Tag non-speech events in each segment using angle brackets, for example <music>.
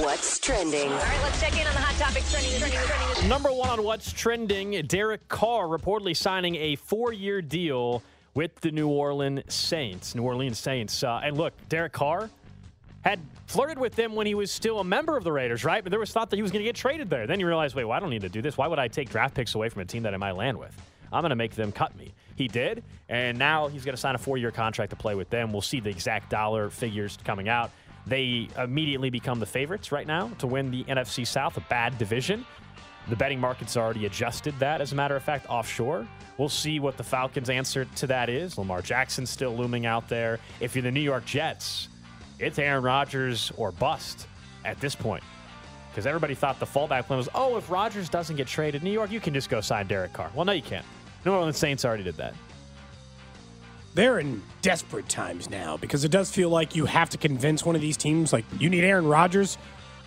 What's trending? All right, let's check in on the hot topics trending. trending, trending. Number one on what's trending, Derek Carr reportedly signing a four-year deal with the New Orleans Saints. New Orleans Saints. Uh, and look, Derek Carr had flirted with them when he was still a member of the Raiders, right? But there was thought that he was going to get traded there. Then you realize, wait, well, I don't need to do this. Why would I take draft picks away from a team that I might land with? I'm going to make them cut me. He did, and now he's going to sign a four-year contract to play with them. We'll see the exact dollar figures coming out. They immediately become the favorites right now to win the NFC South, a bad division. The betting market's already adjusted that, as a matter of fact, offshore. We'll see what the Falcons' answer to that is. Lamar Jackson's still looming out there. If you're the New York Jets, it's Aaron Rodgers or bust at this point. Because everybody thought the fallback plan was, oh, if Rodgers doesn't get traded, New York, you can just go sign Derek Carr. Well, no, you can't. New Orleans Saints already did that. They're in desperate times now because it does feel like you have to convince one of these teams, like you need Aaron Rodgers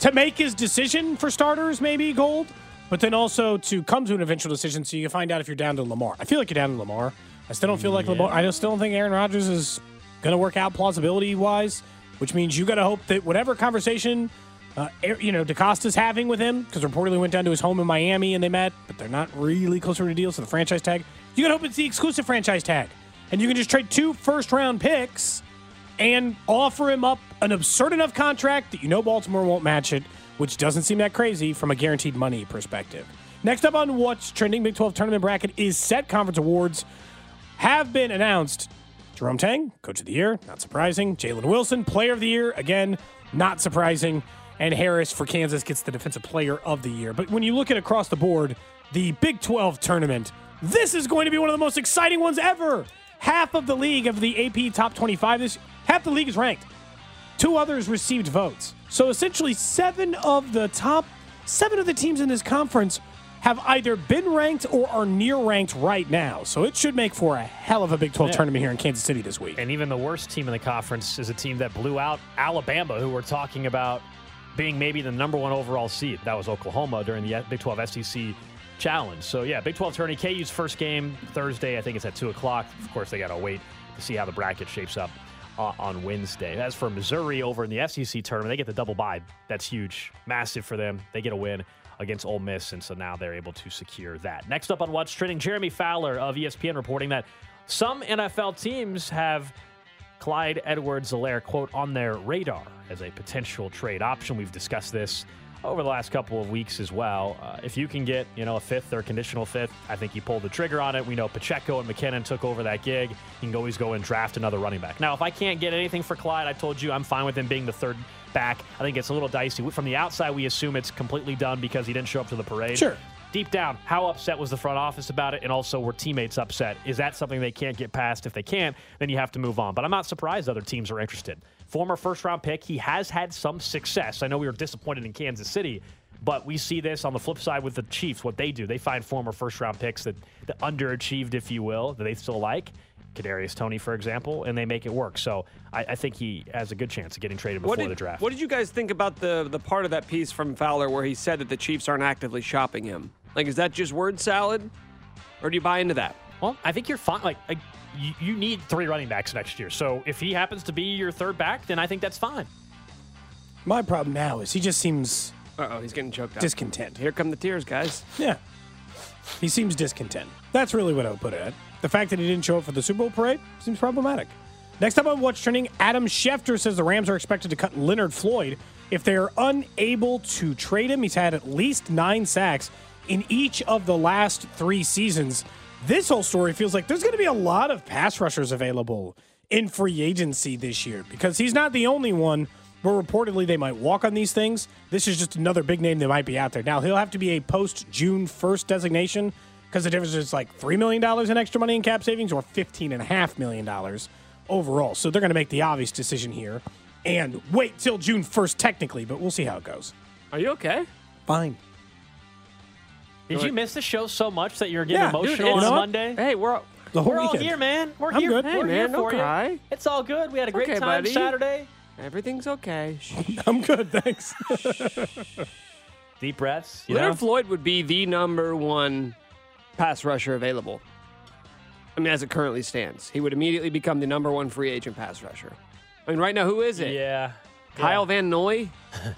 to make his decision for starters, maybe gold, but then also to come to an eventual decision so you can find out if you're down to Lamar. I feel like you're down to Lamar. I still don't feel like Lamar. I still don't think Aaron Rodgers is going to work out plausibility wise, which means you got to hope that whatever conversation. Uh, you know, DeCosta's having with him because reportedly went down to his home in Miami and they met, but they're not really closer to a deal. So the franchise tag, you got to hope it's the exclusive franchise tag and you can just trade two first round picks and offer him up an absurd enough contract that you know Baltimore won't match it, which doesn't seem that crazy from a guaranteed money perspective. Next up on what's trending, Big 12 tournament bracket is set. Conference awards have been announced. Jerome Tang, Coach of the Year, not surprising. Jalen Wilson, Player of the Year, again, not surprising. And Harris for Kansas gets the Defensive Player of the Year. But when you look at across the board, the Big 12 tournament, this is going to be one of the most exciting ones ever half of the league of the AP top 25 this half the league is ranked. Two others received votes. So essentially seven of the top seven of the teams in this conference have either been ranked or are near ranked right now. So it should make for a hell of a Big 12 Yeah. tournament here in Kansas City this week. And even the worst team in the conference is a team that blew out Alabama, who we're talking about being maybe the number one overall seed. That was Oklahoma during the Big 12 SEC challenge. So, yeah, Big 12 tourney. KU's first game Thursday. I think it's at 2 o'clock. Of course, they got to wait to see how the bracket shapes up uh, on Wednesday. As for Missouri over in the SEC tournament, they get the double bye. That's huge, massive for them. They get a win against Ole Miss, and so now they're able to secure that. Next up on What's Trending, Jeremy Fowler of ESPN reporting that some NFL teams have Clyde Edwards-Helaire, quote, on their radar as a potential trade option. We've discussed this over the last couple of weeks as well. Uh, if you can get, you know, a fifth or conditional fifth, I think you pulled the trigger on it. We know Pacheco and McKinnon took over that gig. You can always go and draft another running back. Now, if I can't get anything for Clyde, I told you I'm fine with him being the third back. I think it's a little dicey. From the outside, we assume it's completely done because he didn't show up to the parade. Sure. Deep down, how upset was the front office about it? And also, were teammates upset? Is that something they can't get past? If they can't, then you have to move on. But I'm not surprised other teams are interested. Former first round pick, he has had some success. I know we were disappointed in Kansas City, but we see this on the flip side with the Chiefs. What they do, they find former first round picks that, that underachieved, if you will, that they still like. Kadarius Toney, for example, and they make it work. So I, I think he has a good chance of getting traded before What did, the draft. what did you guys think about the the part of that piece from Fowler where he said that the Chiefs aren't actively shopping him? Like, is that just word salad, or do you buy into that? Well, I think you're fine. Like, like you, you need three running backs next year. So if he happens to be your third back, then I think that's fine. My problem now is he just seems Uh oh, he's getting choked up. discontent. Here come the tears, guys. Yeah. He seems discontent. That's really what I would put it at. The fact that he didn't show up for the Super Bowl parade seems problematic. Next up on What's Trending, Adam Schefter says the Rams are expected to cut Leonard Floyd if they are unable to trade him. He's had at least nine sacks in each of the last three seasons. This whole story feels like there's going to be a lot of pass rushers available in free agency this year because he's not the only one where reportedly they might walk on these things. This is just another big name that might be out there. Now, he'll have to be a post June 1st designation because the difference is like $3 million in extra money in cap savings or $15.5 million overall. So they're going to make the obvious decision here and wait till June 1st, technically, but we'll see how it goes. Are you okay? Fine. Did you miss the show so much that you're getting Yeah, dude, emotional you on know? Monday? Hey, we're all, The whole We're all here, man. We're I'm here. good. Hey, We're here don't for you. It's all good. We had a great okay, time buddy. Saturday. everything's okay. <laughs> I'm good, thanks. <laughs> Deep breaths. You Leonard know? Floyd would be the number one pass rusher available. I mean, as it currently stands, he would immediately become the number one free agent pass rusher. I mean, right now, who is it? Yeah. Kyle Van Noy. <laughs>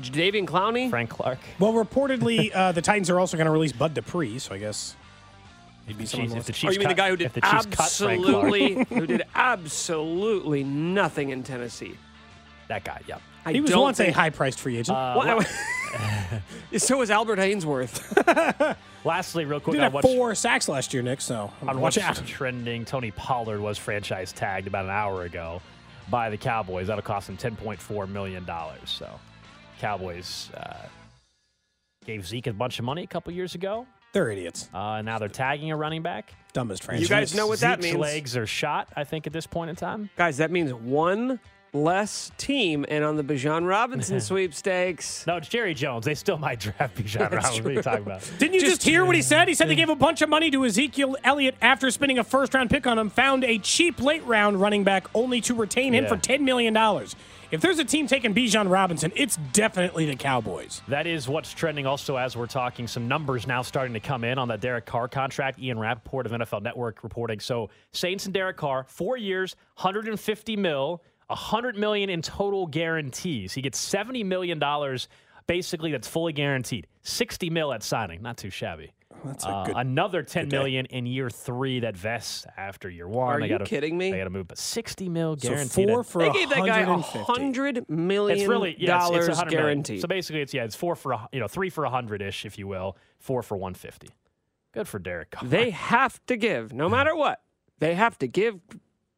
Davian Clowney. Frank Clark. Well, reportedly, <laughs> uh, the Titans are also going to release Bud Dupree, so I guess he'd be someone Chiefs- if the else. Chiefs oh, you mean the guy who did the Chiefs cut Frank Clark. absolutely <laughs> who did absolutely nothing in Tennessee? That guy, yeah. I He was once think, a high-priced free agent. Well, <laughs> so was Albert Haynesworth. Lastly, real quick, Did on have what's, four sacks last year, Nick. So on watch what's out. trending, Tony Pollard was franchise tagged about an hour ago by the Cowboys. That'll cost him $10.4 million. So, Cowboys uh, gave Zeke a bunch of money a couple years ago, They're idiots. uh, and now they're tagging a running back. Dumbest franchise. You guys know what that Zeke's means. legs are shot, I think, at this point in time. Guys, that means one less team and on the Bijan Robinson <laughs> sweepstakes. No, it's Jerry Jones. They still might draft Bijan Robinson. What are you talking about? Didn't you just, hear what he said? He said they gave a bunch of money to Ezekiel Elliott after spending a first round pick on him, found a cheap late round running back only to retain him Yeah. for $10 million. If there's a team taking Bijan Robinson, it's definitely the Cowboys. That is what's trending also as we're talking. Some numbers now starting to come in on that Derek Carr contract. Ian Rapoport of NFL Network reporting. So Saints and Derek Carr, four years, 150 mil, 100 million in total guarantees. He gets 70 million dollars basically that's fully guaranteed. 60 mil at signing. Not too shabby. That's a Uh, good. another 10 day. million in year three that vests after year one. Are they you gotta, kidding me? They got to move, but 60 mil so guaranteed. four at- for They gave that guy a hundred million it's really yeah, it's- dollars it's, 100 million. guaranteed. So basically, it's yeah, it's four for a, you know three for a hundred ish, if you will, four for one fifty. Good for Derek Carr. they have to give, no <laughs> matter what, they have to give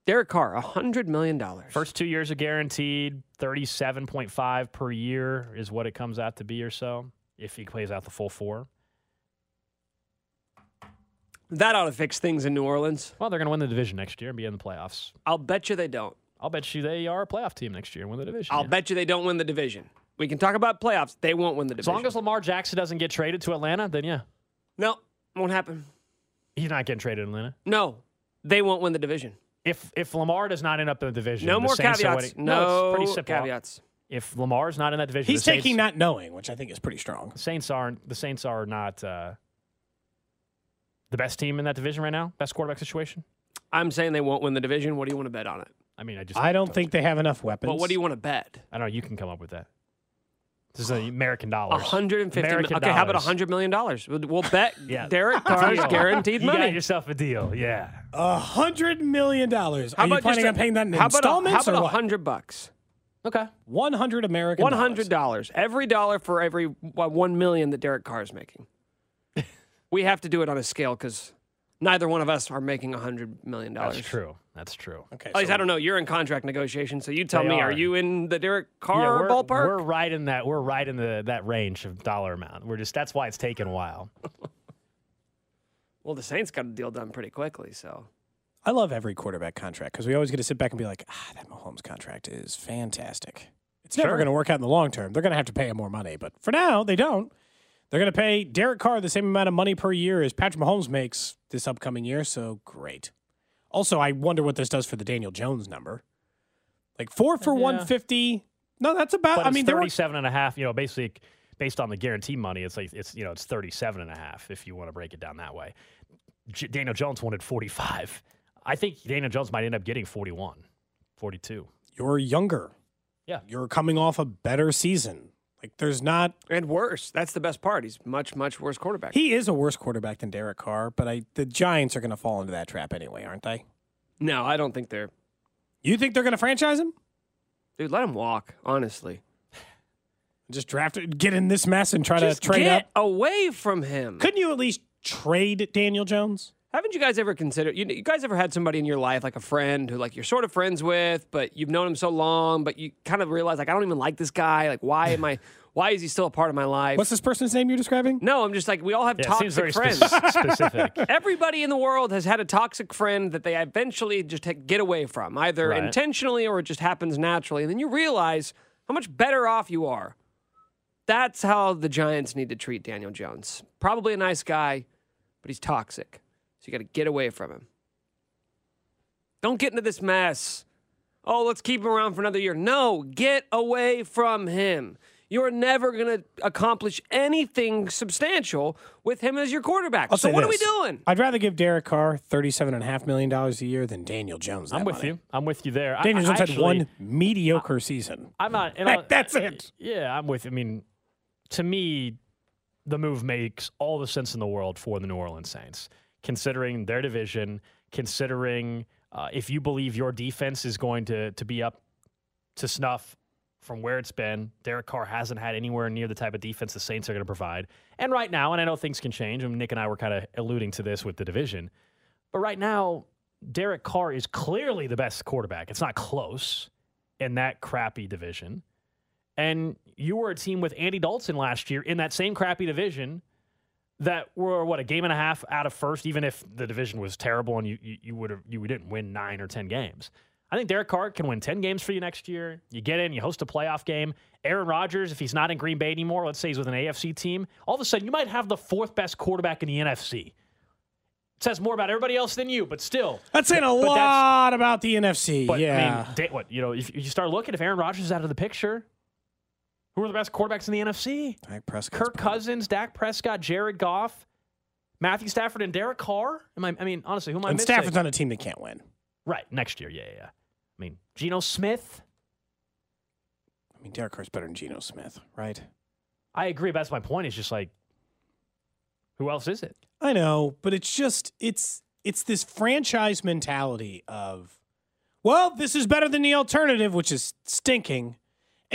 Derek Carr a hundred million dollars. First two years are guaranteed, thirty-seven point five per year is what it comes out to be or so. If he plays out the full four, that ought to fix things in New Orleans. well, they're going to win the division next year and be in the playoffs. I'll bet you they don't. I'll bet you they are a playoff team next year and win the division. I'll yeah. bet you they don't win the division. We can talk about playoffs. They won't win the division. As long as Lamar Jackson doesn't get traded to Atlanta, then yeah, no, won't happen. he's not getting traded to Atlanta. No, they won't win the division. If if Lamar does not end up in the division, No the more Saints are caveats. winning- No, it's pretty simple. caveats. If Lamar's not in that division, He's the Saints- taking not knowing, which I think is pretty strong. The Saints aren't. The Saints are not uh, the best team in that division right now. Best quarterback situation. I'm saying they won't win the division. What do you want to bet on it? I mean, I just. I don't think they have enough weapons. But what do you want to bet? I don't know. You can come up with that. This is a American dollars. A hundred and fifty. American Okay, how about a dollars. hundred million dollars? We'll, we'll bet <laughs> Yeah. Derek Carr's Deal. guaranteed You money. got yourself a deal. Yeah. A hundred million dollars. how Are you about planning just on paying that in how about a, installments how about or a what? hundred bucks? Okay. One hundred American. One hundred dollars. Every dollar for every what, one million that Derek Carr is making. We have to do it on a scale because neither one of us are making a hundred million dollars. That's true. That's true. Okay. At least so I don't know. You're in contract negotiations, so you tell me. are. Are you in the Derek Yeah, Carr we're, ballpark? we're right in that. We're right in the that range of dollar amount. We're just. That's why it's taken a while. <laughs> well, the Saints got a deal done pretty quickly, so I love every quarterback contract because we always get to sit back and be like, ah, that Mahomes contract is fantastic. It's never going to work out in the long term. They're going to have to pay him more money, but for now, they don't. They're going to pay Derek Carr the same amount of money per year as Patrick Mahomes makes this upcoming year, so great. Also, I wonder what this does for the Daniel Jones number. Like four for Yeah. 150. No, that's about. But I it's mean, there were and a half, you know, basically based on the guarantee money, it's like it's you know, it's 37 and a half if you want to break it down that way. J- Daniel Jones wanted 45. I think Daniel Jones might end up getting 41, 42. you're younger. Yeah. You're coming off a better season. Like there's not and worse. That's the best part. He's much much worse quarterback. He is a worse quarterback than Derek Carr, but I the Giants are going to fall into that trap anyway, aren't they? no, I don't think they're. You think they're going to franchise him? Dude, let him walk. Honestly, Just draft it, get in this mess, and try just to trade get up. away from him. Couldn't you at least trade Daniel Jones? Haven't you guys ever considered? You, you guys ever had somebody in your life, like a friend, who like you're sort of friends with, but you've known him so long, but you kind of realize like I don't even like this guy. Like why am I? <laughs> Why is he still a part of my life? What's this person's name you're describing? no, I'm just like we all have Yeah, it seems toxic very friends. spec- <laughs> specific. Everybody in the world has had a toxic friend that they eventually just get away from, either Right. intentionally or it just happens naturally. And then you realize how much better off you are. That's how the Giants need to treat Daniel Jones. Probably a nice guy, but he's toxic. So you got to get away from him. Don't get into this mess. Oh, let's keep him around for another year. No, get away from him. you are never going to accomplish anything substantial with him as your quarterback. I'll so what this. are we doing? I'd rather give Derek Carr thirty-seven and a half million dollars a year than Daniel Jones. that I'm with money. you. I'm with you there. Daniel I Jones had actually- one mediocre season. I'm not. and <laughs> That- I'll- that's it. Yeah, I'm with. I mean, to me, the move makes all the sense in the world for the New Orleans Saints, considering their division, considering uh, if you believe your defense is going to to be up to snuff from where it's been. Derek Carr hasn't had anywhere near the type of defense the Saints are going to provide. And right now, and I know things can change. Nick and I were kind of alluding to this with the division, but right now, Derek Carr is clearly the best quarterback. It's not close in that crappy division. And you were a team with Andy Dalton last year in that same crappy division that were what a game and a half out of first, even if the division was terrible and you you, you would have you didn't win nine or ten games. I think Derek Carr can win ten games for you next year. You get in, you host a playoff game. Aaron Rodgers, if he's not in Green Bay anymore, let's say he's with an AFC team, all of a sudden you might have the fourth best quarterback in the NFC. It says more about everybody else than you, but still. That's saying a lot about the NFC. But yeah. I mean, what you know, if you start looking, if Aaron Rodgers is out of the picture, who are the best quarterbacks in the NFC? Dak Prescott's Kirk Cousins, Dak Prescott, Jared Goff, Matthew Stafford, and Derek Carr. Am I? I mean, honestly, who am I And missing? Stafford's on a team that can't win. right next year. Yeah, yeah, yeah. I mean, Geno Smith. I mean, Derek Carr's better than Geno Smith, right? I agree. But that's my point. It's just like, who else is it? I know, but it's just it's it's this franchise mentality of, well, this is better than the alternative, which is stinking,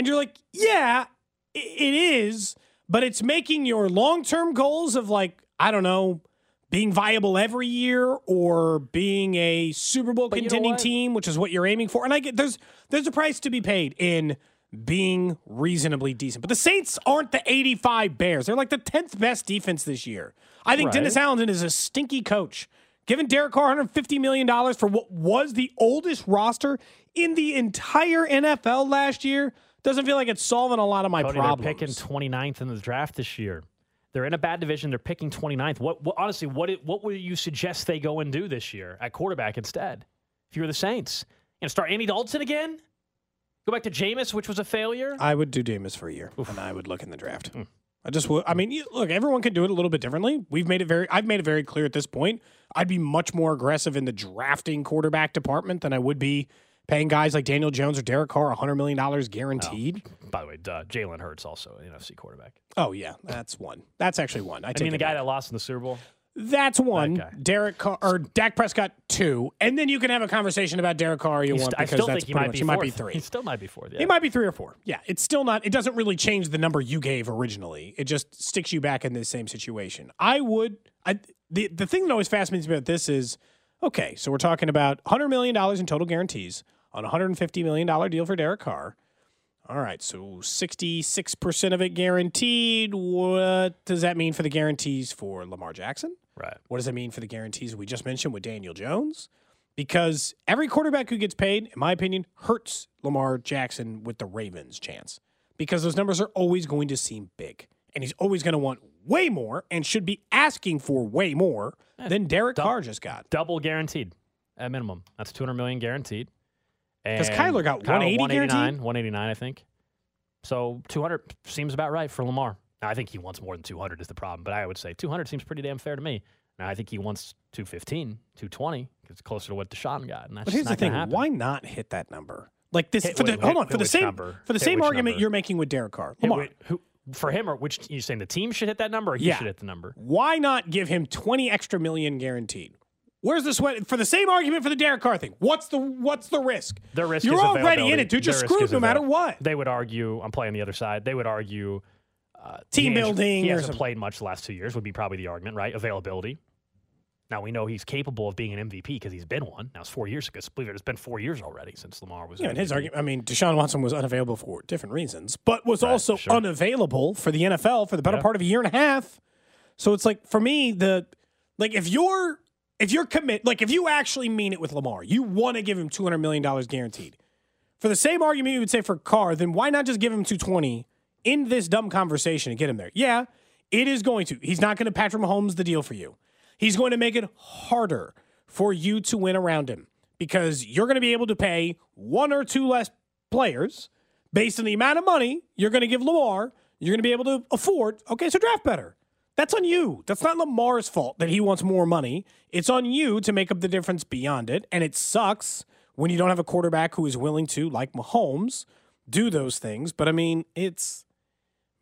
and you're like, yeah, it is, but it's making your long term goals of like I don't know. Being viable every year, or being a Super Bowl But you know contending team, which is what you're aiming for, and I get there's there's a price to be paid in being reasonably decent. But the Saints aren't the 85 Bears. They're like the 10th best defense this year. I think Right. Dennis Allen is a stinky coach. Giving Derek Carr $150 million for what was the oldest roster in the entire NFL last year doesn't feel like it's solving a lot of my Cody, problems. They're picking 29th in the draft this year. They're in a bad division. They're picking 29th. What, what honestly, what what would you suggest they go and do this year at quarterback instead? If you were the Saints, and start Andy Dalton again? Go back to Jameis, which was a failure. I would do Jameis for a year, and I would look in the draft. Hmm. I just would. I mean, you- look, everyone can do it a little bit differently. We've made it very. I've made it very clear at this point. I'd be much more aggressive in the drafting quarterback department than I would be paying guys like Daniel Jones or Derek Carr hundred million dollars guaranteed. Oh, by the way, duh, Jalen Hurts also an NFC quarterback. Oh. yeah, that's one. That's actually one. I, I mean, the guy back. that lost in the Super Bowl. That's one. That. Derek Carr or Dak Prescott two, and then you can have a conversation about Derek Carr you He's- want because still that's think he pretty might much be he might be three. He still might be fourth. Yeah. It might be three or four. Yeah, it's still not. It doesn't really change the number you gave originally. It just sticks you back in the same situation. I would. I the the thing that always fascinates me about this is okay. So we're talking about hundred million dollars in total guarantees on a hundred and fifty million dollar deal for Derek Carr. All right, so sixty six percent of it guaranteed. What does that mean for the guarantees for Lamar Jackson? right. What does that mean for the guarantees we just mentioned with Daniel Jones? Because every quarterback who gets paid, in my opinion, hurts Lamar Jackson with the Ravens' chance. Because those numbers are always going to seem big. And he's always going to want way more and should be asking for way more than Derek Carr just got. Double guaranteed at minimum. That's 200 million guaranteed. 'Cause And Kyler got 180 189, guaranteed? 189, I think. So 200 seems about right for Lamar. Now, I think he wants more than 200 is the problem, but I would say 200 seems pretty damn fair to me. Now, I think he wants 215, 220. It's closer to what Deshaun got, and that's But here's the thing: happen. why not hit that number? Like this Hit- for the wait, hold hit- on for the same for the Hit same argument number? you're making with Derek Carr. Lamar, wait, who, for him, or which you saying the team should hit that number, or he Yeah. should hit the number? why not give him 20 extra million guaranteed? Where's the sweat for the same argument for the Derek Carr thing? What's the what's the risk? The risk You're is already in it, dude. You're screwed no matter what. They would argue. I'm playing the other side. They would argue. Uh, Team building He hasn't played much the last two years. Would be probably the argument, right? Availability. Now we know he's capable of being an MVP because he's been one. Now it's four years ago. Believe it, it's been four years already since Lamar was. Yeah, an and his argument. I mean, Deshaun Watson was unavailable for different reasons, but was Right, also sure. unavailable for the NFL for the better Yeah. part of a year and a half. So it's like for me, the like if you're if you're commit like if you actually mean it with Lamar, you want to give him two hundred million dollars guaranteed. For the same argument you would say for Carr, then why not just give him two twenty in this dumb conversation and get him there? Yeah, it is going to. He's not going to Patrick Mahomes the deal for you. He's going to make it harder for you to win around him because you're going to be able to pay one or two less players based on the amount of money you're going to give Lamar, you're going to be able to afford. Okay, so draft better. That's on you. That's not Lamar's fault that he wants more money. It's on you to make up the difference beyond it. And it sucks when you don't have a quarterback who is willing to, like Mahomes, do those things. But I mean, it's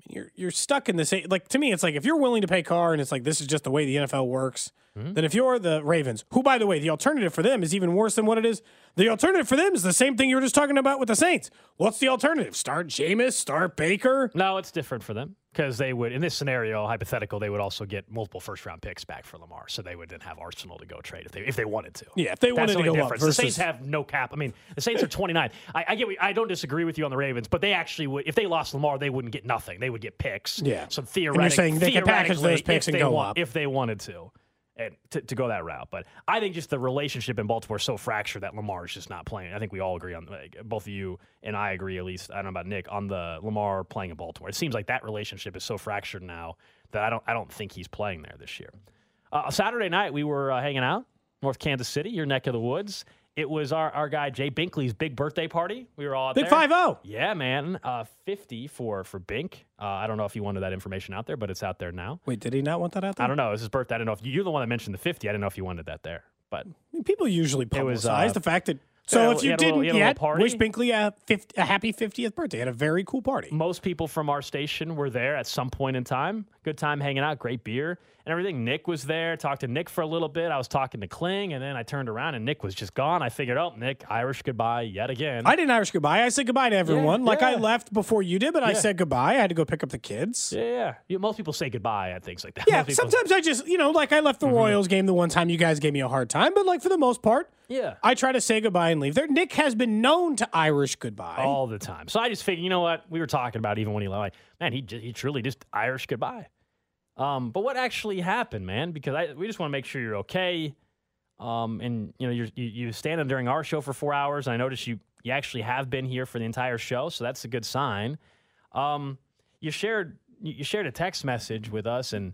you're you're stuck in the same like to me it's like if you're willing to pay Carr and it's like this is just the way the NFL works mm-hmm. then if you're the Ravens who by the way the alternative for them is even worse than what it is the alternative for them is the same thing you were just talking about with the Saints what's the alternative start Jameis start Baker No, it's different for them because they would, in this scenario, hypothetical, they would also get multiple first round picks back for Lamar. So they would then have Arsenal to go trade if they if they wanted to. Yeah, if they That's wanted the to go up difference. The Saints versus- have no cap. I mean, the Saints are 29. I, I get. I don't disagree with you on the Ravens, but they actually would. If they lost Lamar, they wouldn't get nothing. They would get picks. Yeah. So And theoretically, you're saying they could package those picks and go want- up. if they wanted to. And to, to go that route, but I think just the relationship in Baltimore is so fractured that Lamar is just not playing. I think we all agree on like, both of you and I agree at least. I don't know about Nick on the Lamar playing in Baltimore. It seems like that relationship is so fractured now that I don't I don't think he's playing there this year. Uh, Saturday night we were uh, hanging out North Kansas City, your neck of the woods. It was our, our guy Jay Binkley's big birthday party. We were all Big five zero Yeah, man. Uh, Fifty for for Bink. Uh, I don't know if you wanted that information out there, but it's out there now. wait did he not want that out there I don't know. It's his birthday. I don't know if you, you're the one that mentioned the 50. I don't know if you wanted that there, but I mean, people usually publicize was, uh, the fact that so if you had a little- didn't he had a little yet wish Binkley a, 50, a happy 50th birthday had a very cool party most people from our station were there at some point in time. Good time hanging out, great beer and everything. Nick was there. Talked to Nick for a little bit. I was talking to Kling, and then I turned around and Nick was just gone. I figured, oh, Nick, Irish goodbye yet again. I didn't Irish goodbye. I said goodbye to everyone. like I left before you did, but I said goodbye. I had to go pick up the kids. yeah, yeah. You, most people say goodbye at things like that. <laughs> Yeah, sometimes I just, you know, like I left the mm-hmm. Royals game the one time you guys gave me a hard time, but like for the most part, Yeah. I try to say goodbye and leave. There, Nick has been known to Irish goodbye. all the time. So I just figured, you know what? We were talking about even when he like, man, he just, he truly just Irish goodbye. Um, but what actually happened, man? Because I we just want to make sure you're okay. Um, and you know you're, you you standing during our show for four hours. And I noticed you you actually have been here for the entire show, so that's a good sign. Um, you shared you shared a text message with us, and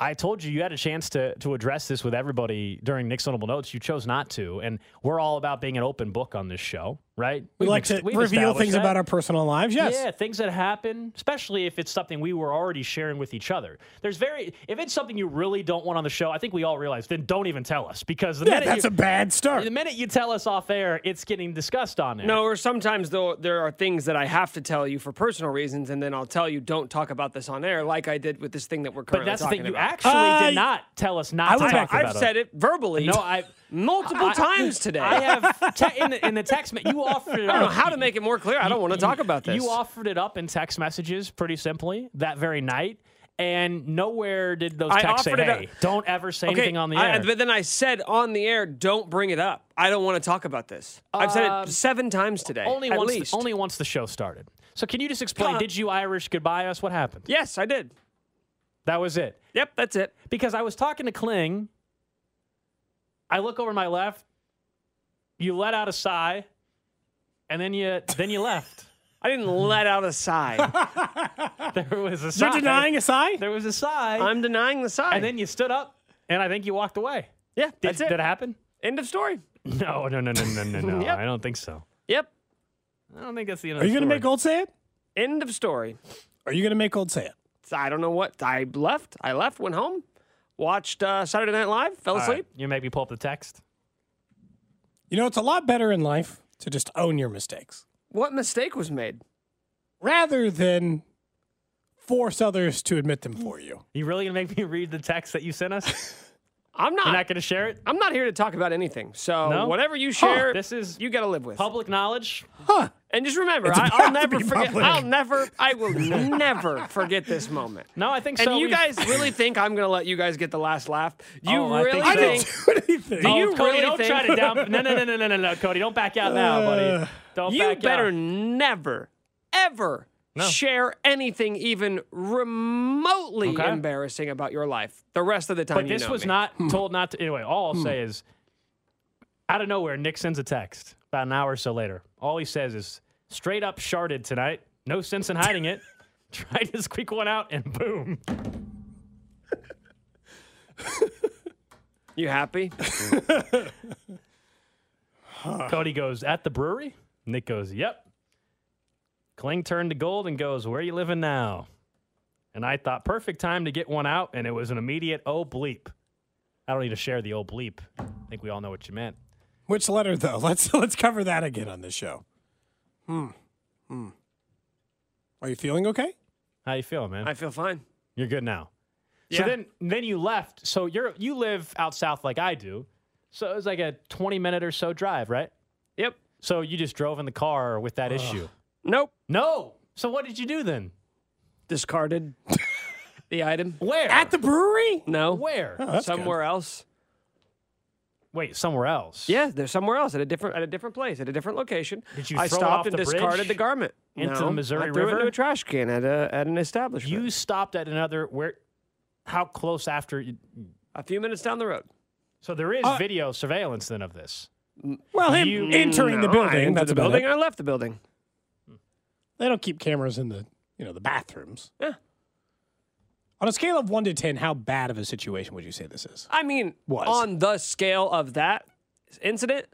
I told you you had a chance to to address this with everybody during Nick's notable notes. You chose not to, and we're all about being an open book on this show, right? we We've like ex- to we've reveal things that. about our personal lives. Yes. Yeah, things that happen, especially if it's something we were already sharing with each other. There's very if it's something you really don't want on the show, I think we all realize, then don't even tell us because the Yeah, minute that's you, a bad start. the minute you tell us off air, it's getting discussed on air. No, or sometimes though there are things that I have to tell you for personal reasons, and then I'll tell you don't talk about this on air, like I did with this thing that we're but currently that's the talking thing. You actually Uh, did not tell us not I to would- talk about I've said it verbally. No, I multiple I- times today. I have te- in, the, in the text. You offered it. I don't know up. how to make it more clear. I don't want to talk about this. You offered it up in text messages pretty simply that very night, and nowhere did those I texts say, offered it up- "Hey, don't ever say anything on the I- air." but then I said on the air, don't bring it up. I don't want to talk about this. I've said Um, it seven times today. only once. least. The, only once the show started. So can you just explain? Uh, did you Irish goodbye us? What happened? Yes, I did. That was it. Yep, that's it. Because I was talking to Kling. I look over my left. You let out a sigh, and then you then you left. I didn't let out a sigh. <laughs> There was a sigh. You're denying a sigh? There was a sigh, I'm denying the sigh. and then you stood up, and I think you walked away. yeah, Did, that's it. did it happen? End of story. <laughs> No, no, no, no, no, no, no. <laughs> Yep. I don't think so. Yep. I don't think that's the end. Are you going to make Gold say it? End of story. Are you going to make Gold say it? I don't know what. I left. I left, went home, watched uh, Saturday Night Live, fell All asleep. right, You make me pull up the text. You know, it's a lot better in life to just own your mistakes What mistake was made? rather than force others to admit them for you. You really gonna make me read the text that you sent us? <laughs> I'm not. You're not gonna share it? I'm not here to talk about anything. So No? whatever you share, This is you got to live with. public knowledge. Huh. And just remember, I, I'll never forget. public. I'll never. I will never forget this moment. No, I think And so. And you We've- guys really think I'm going to let you guys get the last laugh? You Oh, I really think I didn't do anything. Do Oh, you Cody, really don't think- try to down. <laughs> No, no, no, no, no, no, no, Cody, don't back out now, Uh, buddy. Don't You back better out. never, ever No. share anything even remotely Okay. embarrassing about your life the rest of the time. But you this know was me. not <laughs> told not to. Anyway, all I'll say is, out of nowhere, Nick sends a text about an hour or so later. All he says is, "Straight up sharded tonight. No sense in hiding it. <laughs> Tried to squeak one out, and boom." You happy? <laughs> Cody goes at the brewery. Nick goes, "Yep." Kling turned to Gold and goes, Where are you living now? And I thought, perfect time to get one out, and it was an immediate oh bleep. I don't need to share the oh bleep. I think we all know what you meant. Which letter though? <laughs> Let's let's cover that again on this show. Hmm. Hmm. Are you feeling okay? How you feeling, man? I feel fine. You're good now. Yeah. So then then you left. So you're you live out south like I do. So it was like a 20 minute or so drive, right? Yep. So you just drove in the car with that issue. Nope. No. So what did you do then? Discarded <laughs> the item. Where? At the brewery? No. where? that's somewhere else. Wait, somewhere else. Yeah, they're somewhere else at a different at a different place at a different location. Did you I throw stopped off and the discarded the garment into No, the Missouri I threw it into a trash can at a at an establishment. You stopped at another where how close after you, a few minutes down the road. So there is Uh, video surveillance then of this. Well, him You- entering the No, I building. That's the building. it. I left the building. They don't keep cameras in the you know the bathrooms. Yeah. On a scale of one to ten, how bad of a situation would you say this is? I mean, Was. on the scale of that incident,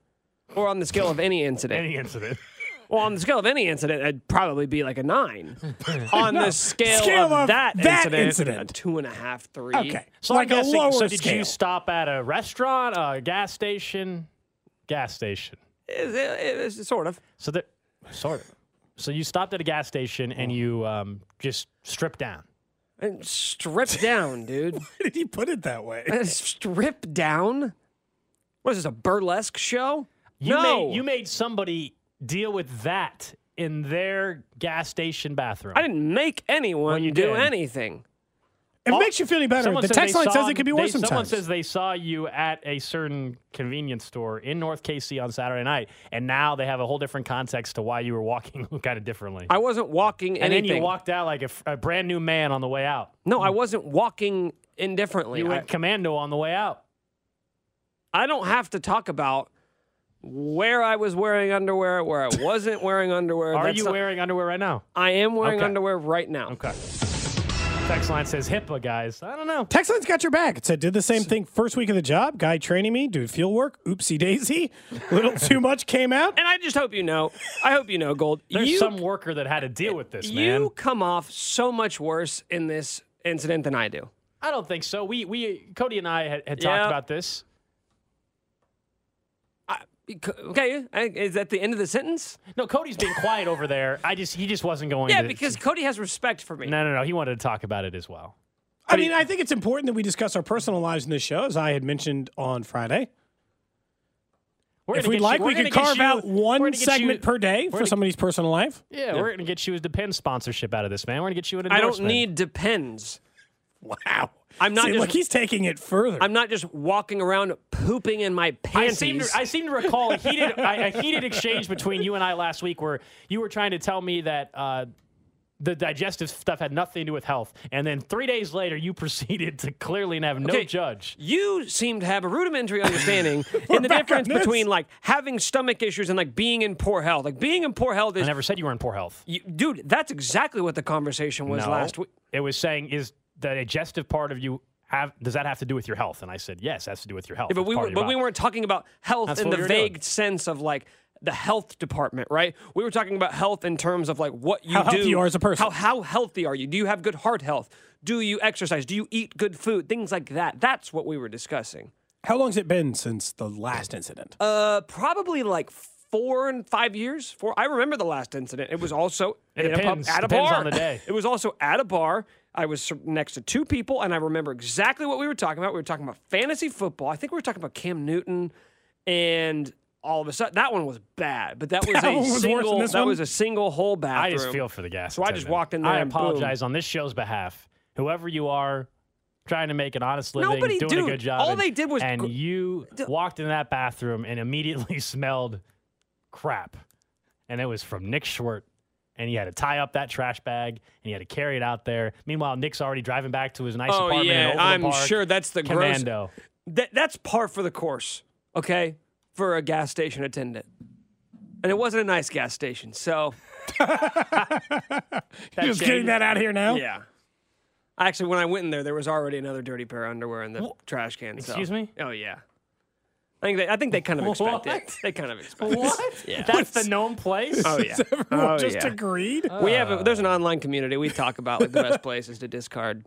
or on the scale of any incident. Any incident. well, on the scale of any incident, it'd probably be like a nine. <laughs> on the scale, Scale of, of that, that incident, incident. a two and a half, three. Okay, So like I'm a lower so did scale. you stop at a restaurant, a gas station? Gas station. It- it- it's sort of. So that sort of. So you stopped at a gas station and you um, just stripped down. And stripped down, dude. <laughs> Why did he put it that way? stripped down? What is this, a burlesque show? You no. made you made somebody deal with that in their gas station bathroom. I didn't make anyone you do did. anything. If it makes you feel any better, the text line saw- says it could be they- worse Someone says they saw you at a certain convenience store in North KC on Saturday night, and now they have a whole different context to why you were walking <laughs> kind of differently. I wasn't walking and anything. then you walked out like a brand new man on the way out. no, I wasn't walking indifferently. You I, went commando on the way out. I don't have to talk about where I was wearing underwear, where I wasn't wearing underwear. Are That's you not- wearing underwear right now? I am wearing Okay. underwear right now. Okay. Text line says HIPAA, guys. I don't know. Text line's got your back. It said, did the same thing first week of the job. Guy training me, doing field work. Oopsie daisy. Little too <laughs> much came out. And I just hope you know. I hope you know, Gold. <laughs> There's you, some worker that had to deal with this, you man. come off so much worse in this incident than I do. I don't think so. We we Cody and I had, had Yeah. talked about this. Okay, is that the end of the sentence? No, Cody's being quiet over there. I just he just wasn't going Yeah, to because Cody has respect for me. No, no, no. He wanted to talk about it as well. I mean, I think it's important that we discuss our personal lives in this show, as I had mentioned on Friday. We're If we'd like, you- we we're could carve you- out one segment you- per day for gonna- somebody's personal life. Yeah, we're gonna get you a Depends sponsorship out of this, man. We're gonna get you an I don't need depends. Wow. I'm not See, just- look, he's taking it further. I'm not just walking around pooping in my I panties. seem, to, I seem to recall a heated, a, a heated exchange between you and I last week where you were trying to tell me that uh, the digestive stuff had nothing to do with health. And then three days later, you <laughs> proceeded to clearly have no Okay. judge. you seem to have a rudimentary understanding <laughs> in the difference between like having stomach issues and like being in poor health. Like being in poor health I is, never said you were in poor health. you, dude. That's exactly what the conversation was no. last week. It was saying, is the digestive part of you have, does that have to do with your health? And I said, yes, it has to do with your health. Yeah, but It's we were, of your but we body. weren't talking about health That's in the we were doing. vague sense of like the health department, right? We were talking about health in terms of like what you How do. healthy you are as a person. How how healthy are you? Do you have good heart health? Do you exercise? Do you eat good food? Things like that. That's what we were discussing. How long's it been since the last incident? Uh, probably like four and five years. Four. I remember the last incident. It was also It in a pub depends. at a Depends bar. on the day. It was also at a bar. I was next to two people, and I remember exactly what we were talking about. We were talking about fantasy football. I think we were talking about Cam Newton, and all of a sudden, that one was bad. But that <laughs> was That a was single. that one? was a single whole bathroom. I just feel for the gas. So I just walked in there I and boom. apologize on this show's behalf. Whoever you are, trying to make an honest living, Nobody- doing dude, a good job. all and- they did was and you walked in that bathroom and immediately <laughs> smelled crap, and it was from Nick Schwert. And he had to tie up that trash bag, and he had to carry it out there. Meanwhile, Nick's already driving back to his nice Oh apartment. in yeah, Overland I'm Park. sure that's the gross. commando. That, that's par for the course, okay, for a gas station attendant. And it wasn't a nice gas station, so <laughs> Just getting that out here now? yeah. Actually, when I went in there, there was already another dirty pair of underwear in the trash can. so- Excuse me? Oh yeah. I think they, I think they kind of expect it. They kind of expect it. Yeah. That's the known place. Oh <laughs> yeah. Everyone Oh, just yeah. agreed. We have a, there's an online community. We talk about like the best places to discard.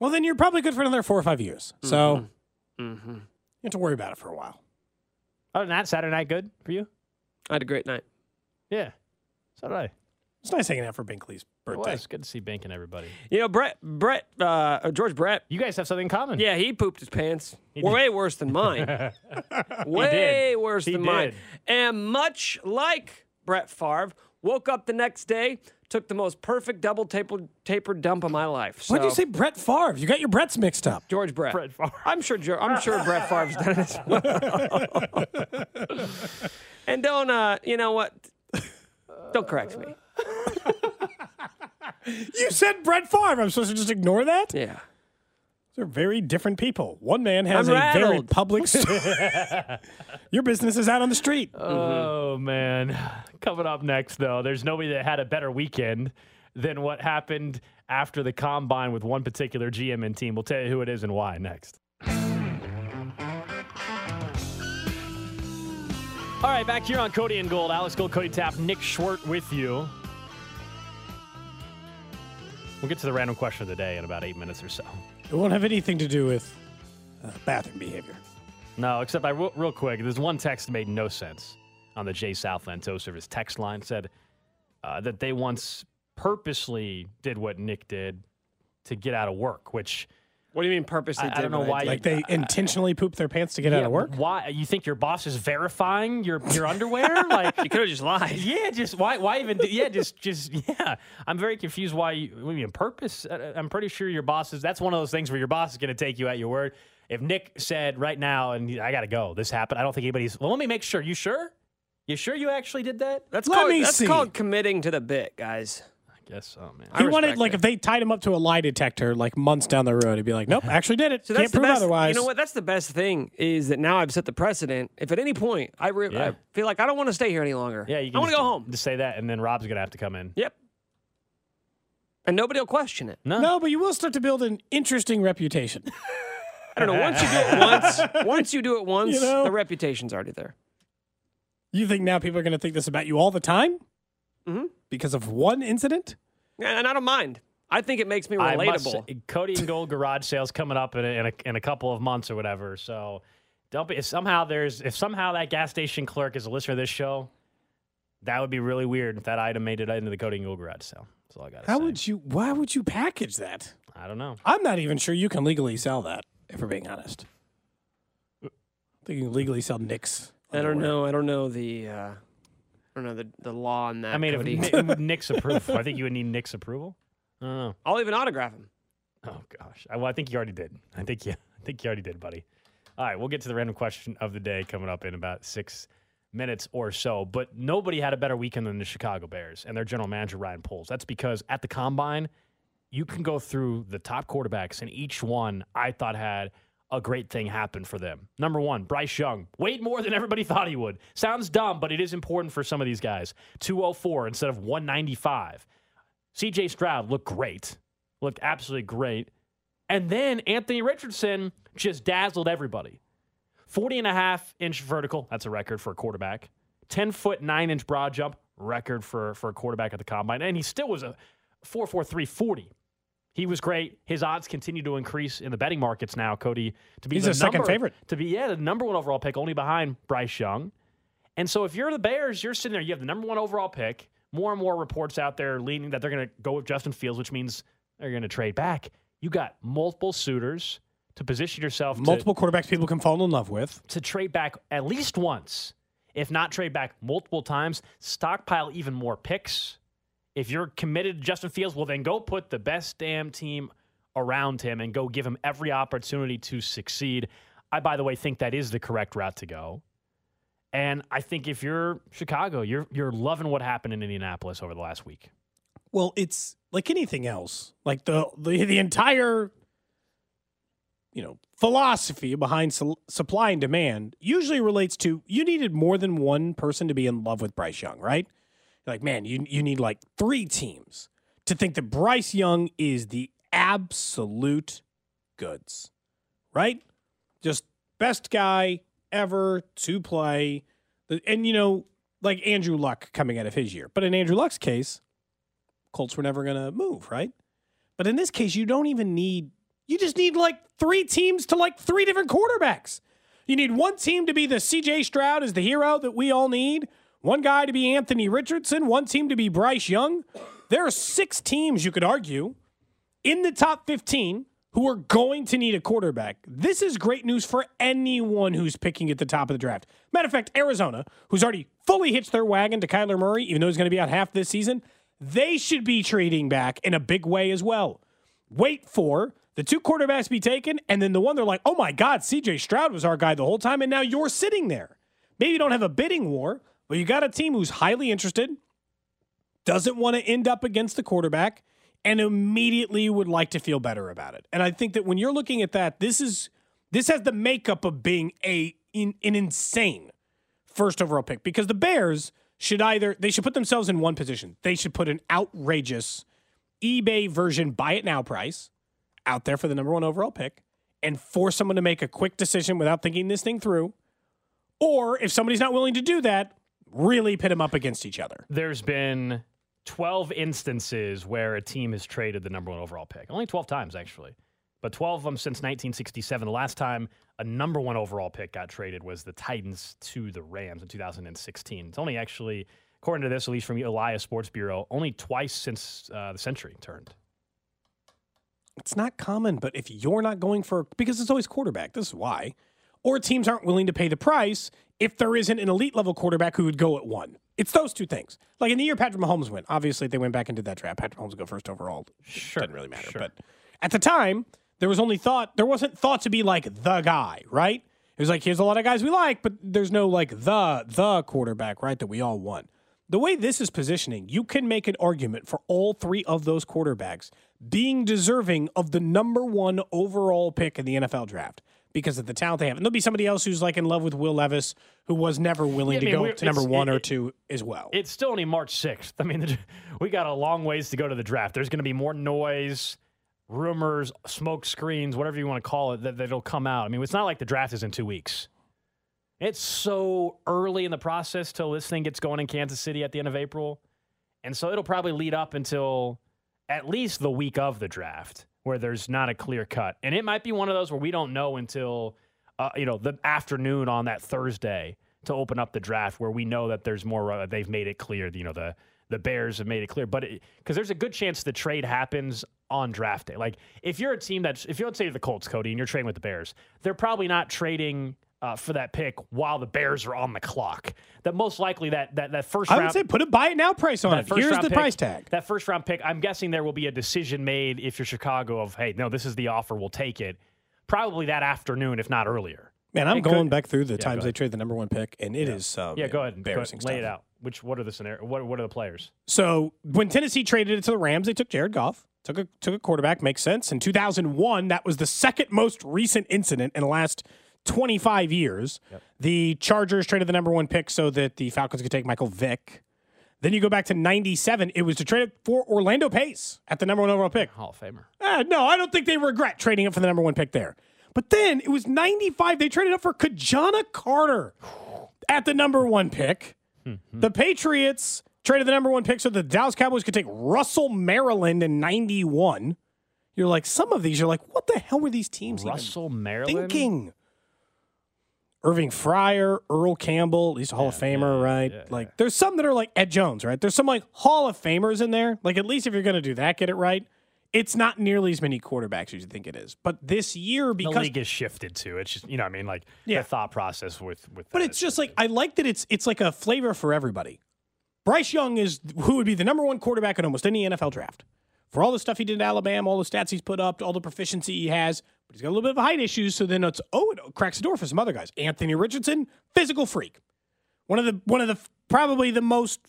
Well, then you're probably good for another four or five years. So Mm-hmm. you have to worry about it for a while. Other than that, Saturday night good for you? I had a great night. Yeah. So did I. It's nice hanging out for Binkley's It birthday. was good to see Bink and everybody. You know, Brett, Brett, uh, uh, George Brett. You guys have something in common. Yeah, he pooped his pants. <laughs> He Way worse than mine. <laughs> Way did. worse He than mine. did. And much like Brett Favre, woke up the next day, took the most perfect double tapered, tapered dump of my life. Why'd you say Brett Favre? You got your Bretts mixed up. George Brett? Brett Favre. I'm sure. Jo- I'm sure Brett Favre's done it as <laughs> well. and don't. Uh, you know what? Don't correct me. <laughs> You said Brett Favre. I'm supposed to just ignore that? Yeah. They're very different people. One man has I'm a very public. st- <laughs> your business is out on the street. Oh man. <sighs> Coming up next though, there's nobody that had a better weekend than what happened after the combine with one particular GM and team. We'll tell you who it is and why next. All right, back here on Cody and Gold. Alex Gold, Cody Tapp, Nick Schwert with you. We'll get to the random question of the day in about eight minutes or so. It won't have anything to do with uh, bathroom behavior. No, except I real, real quick. There's one text that made no sense on the Jay Southland Tow Service text line. Said uh, that they once purposely did what Nick did to get out of work, which What do you mean purposely? I- I don't know why did? Like they intentionally poop their pants to get out of work. Why you think your boss is verifying your your <laughs> underwear? like You could have just lied. Yeah, just why? Why even? Do, yeah, just, just yeah. I'm very confused. Why you? What do you mean purpose? Uh, I'm pretty sure your boss is. That's one of those things where your boss is going to take you at your word. If Nick said right now, and I got to go, this happened. I don't think anybody's. Well, let me make sure. You sure? You sure you actually did that? That's Let called, me that's see. called committing to the bit, guys. I guess so, man. I He wanted like it. if they tied him up to a lie detector like months down the road, he'd be like, "Nope, <laughs> actually did it. So Can't that's the prove best. otherwise." You know what? That's the best thing is that now I've set the precedent. If at any point I, re- Yeah. I feel like I don't want to stay here any longer. Yeah, you can I want to go home. Just say that, and then Rob's going to have to come in. Yep. And nobody will question it. No, No, but you will start to build an interesting reputation. <laughs> I don't know. Once you do it once, <laughs> once you do it once, You know? the reputation's already there. you think now people are going to think this about you all the time Mhm. because of one incident? And and I don't mind. I think it makes me I must relatable. say, Cody and Gold garage sales coming up in a, in a in a couple of months or whatever. So don't be if somehow there's if somehow that gas station clerk is a listener of this show, that would be really weird if that item made it into the Cody and Gold garage sale. That's all I got to How say. would you? Why would you package that? I don't know. I'm not even sure you can legally sell that. If we're being honest, I think you can legally sell Nick's. I don't know. I don't know the. Uh, I don't know the, the law on that. I mean, Cody. if <laughs> Nick's approval, I think you would need Nick's approval. I don't know. I'll even autograph him. Oh gosh. I, well, I think you already did. I think you. I think you already did, buddy. All right, we'll get to the random question of the day coming up in about six minutes or so. But nobody had a better weekend than the Chicago Bears and their general manager Ryan Poles. That's because at the combine, you can go through the top quarterbacks, and each one I thought had a great thing happen for them. Number one, Bryce Young, weighed more than everybody thought he would. Sounds dumb, but it is important for some of these guys. 204 instead of 195. CJ Stroud looked great, looked absolutely great. And then Anthony Richardson just dazzled everybody. 40 and a half inch vertical, that's a record for a quarterback. 10 foot 9 inch broad jump, record for, for a quarterback at the combine. And he still was a 4.43 40. He was great. His odds continue to increase in the betting markets now, Cody, to be He's the a second number- favorite. To be, yeah, the number one overall pick, only behind Bryce Young. And so if you're the Bears, you're sitting there, you have the number one overall pick. More and more reports out there leaning that they're going to go with Justin Fields, which means they're going to trade back. You got multiple suitors to position yourself to- Multiple quarterbacks people can fall in love with. to trade back at least once, if not trade back multiple times, stockpile even more picks. If you're committed to Justin Fields, well, then go put the best damn team around him and go give him every opportunity to succeed. I, by the way, think that is the correct route to go. And I think if you're Chicago, you're you're loving what happened in Indianapolis over the last week. Well, it's like anything else. Like the the, the entire you know, philosophy behind su- supply and demand usually relates to you needed more than one person to be in love with Bryce Young, right? Like, man, you you need like three teams to think that Bryce Young is the absolute goods. Right? Just best guy ever to play. And, you know, like Andrew Luck coming out of his year. But in Andrew Luck's case, Colts were never going to move, right? But in this case, you don't even need, you just need like three teams to like three different quarterbacks. You need one team to be the CJ Stroud is the hero that we all need, one guy to be Anthony Richardson, one team to be Bryce Young. There are six teams you could argue in the top 15 who are going to need a quarterback. This is great news for anyone who's picking at the top of the draft. Matter of fact, Arizona, who's already fully hitched their wagon to Kyler Murray, even though he's going to be out half this season, they should be trading back in a big way as well. Wait for the two quarterbacks be taken, and then the one they're like, oh my God, CJ Stroud was our guy the whole time, and now you're sitting there. Maybe you don't have a bidding war, but you got a team who's highly interested, doesn't want to end up against the quarterback, and immediately would like to feel better about it. And I think that when you're looking at that, this is this has the makeup of being a in, an insane first overall pick because the Bears should either they should put themselves in one position. They should put an outrageous eBay version buy it now price out there for the number one overall pick and force someone to make a quick decision without thinking this thing through. Or if somebody's not willing to do that, really pit them up against each other. There's been 12 instances where a team has traded the number one overall pick. Only 12 times, actually. But 12 of them since 1967. The last time a number one overall pick got traded was the Titans to the Rams in 2016. It's only actually, according to this, at least from Elias Sports Bureau, only twice since uh, the century turned. It's not common, but if you're not going for, because it's always quarterback, this is why, or teams aren't willing to pay the price if there isn't an elite level quarterback who would go at one. It's those two things. Like in the year Patrick Mahomes went, obviously they went back and did that draft. Patrick Mahomes would go first overall. Sure. Doesn't really matter. Sure. But at the time, there was only thought, there wasn't thought to be like the guy, right? It was like, here's a lot of guys we like, but there's no like the, the quarterback, right? That we all want. The way this is positioning, you can make an argument for all three of those quarterbacks being deserving of the number one overall pick in the NFL draft because of the talent they have. And there'll be somebody else who's like in love with Will Levis who was never willing Yeah, I to mean, go to number one it- or two as well. It's still only March 6th. <laughs> I mean, the- <laughs> we got a long ways to go to the draft. There's going to be more noise, rumors, smoke screens, whatever you want to call it, that, that'll come out. I mean, it's not like the draft is in two weeks. It's so early in the process till this thing gets going in Kansas City at the end of April. And so it'll probably lead up until at least the week of the draft where there's not a clear cut. And it might be one of those where we don't know until, uh, you know, the afternoon on that Thursday to open up the draft where we know that there's more, uh, they've made it clear, you know, the, the Bears have made it clear. But because there's a good chance the trade happens on draft day. Like if you're a team that's, if you're, let's say the Colts, Cody, and you're trading with the Bears, they're probably not trading uh, for that pick while the Bears are on the clock. That most likely that that that first I round would say put a buy it now price on it. Here's the pick- price tag. That first round pick, I'm guessing there will be a decision made if you're Chicago of, hey, no, this is the offer, we'll take it. Probably that afternoon, if not earlier. Man, I'm It could- going back through the go times they trade the number one pick, and it is um, Yeah, go ahead. Go embarrassing ahead. Lay it out. Which what are the scenario? What what are the players? So when Tennessee traded it to the Rams, they took Jared Goff, took a took a quarterback. Makes sense. In 2001, that was the second most recent incident in the last 25 years. The Chargers traded the number one pick so that the Falcons could take Michael Vick. Then you go back to 97. It was to trade it for Orlando Pace at the number one overall pick. Hall of Famer. Uh, no, I don't think they regret trading it for the number one pick there. But then it was 95. They traded up for Ki-Jana Carter at the number one pick. the Patriots traded the number one pick so the Dallas Cowboys could take Russell Maryland in 91. You're like, some of these, you're like, what the hell were these teams even Russell Maryland. thinking? Irving Fryar, Earl Campbell, he's a Hall of Famer, right? yeah, like, there's some that are like Ed Jones, right? There's some like Hall of Famers in there. Like, at least if you're going to do that, get it right. It's not nearly as many quarterbacks as you think it is. But this year, because The league is shifted to It's just you know, what I mean, like Yeah. the thought process with with. But it's just like I like that it's it's like a flavor for everybody. Bryce Young is who would be the number one quarterback in almost any NFL draft. For all the stuff he did in Alabama, all the stats he's put up, all the proficiency he has, but he's got a little bit of height issues. So then it's oh, it cracks the door for some other guys. Anthony Richardson, physical freak, one of the one of the probably the most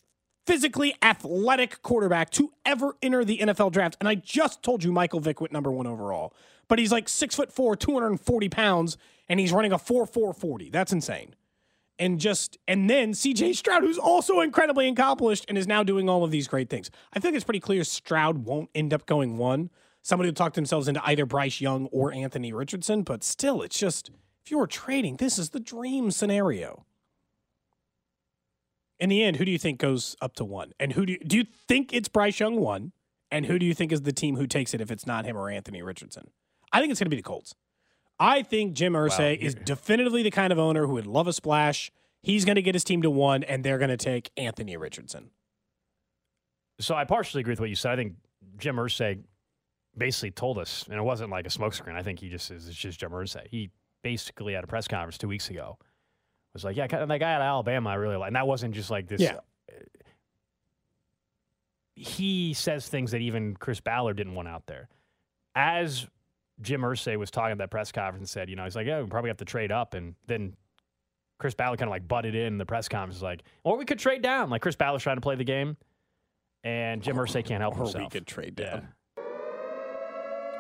physically athletic quarterback to ever enter the NFL draft. And I just told you Michael Vick went number one overall, but he's like six foot four, 240 pounds, and he's running a 4 4 40. That's insane. And just, and then CJ Stroud, who's also incredibly accomplished and is now doing all of these great things. I think it's pretty clear Stroud won't end up going one. Somebody will talk themselves into either Bryce Young or Anthony Richardson, but still, it's just, If you were trading, this is the dream scenario. In the end, who do you think goes up to one? And who do you, do you think it's Bryce Young one? And who do you think is the team who takes it if it's not him or Anthony Richardson? I think it's going to be the Colts. I think Jim Irsay is definitively the kind of owner who would love a splash. He's going to get his team to one, and they're going to take Anthony Richardson. So I partially agree with what you said. I think Jim Irsay basically told us, and it wasn't like a smokescreen. I think he just is. It's just Jim Irsay. He basically at a press conference two weeks ago was like, "Yeah, that guy out of Alabama, I really like." And that wasn't just like this. Yeah. Uh, he says things that even Chris Ballard didn't want out there. As Jim Irsay was talking at that press conference and said, you know, he's like, "Yeah, we probably have to trade up," and then Chris Ballard kind of like butted in the press conference, like, "Or we could trade down." Like Chris Ballard's trying to play the game, and Jim Irsay can't help Or himself. we could trade Yeah. down.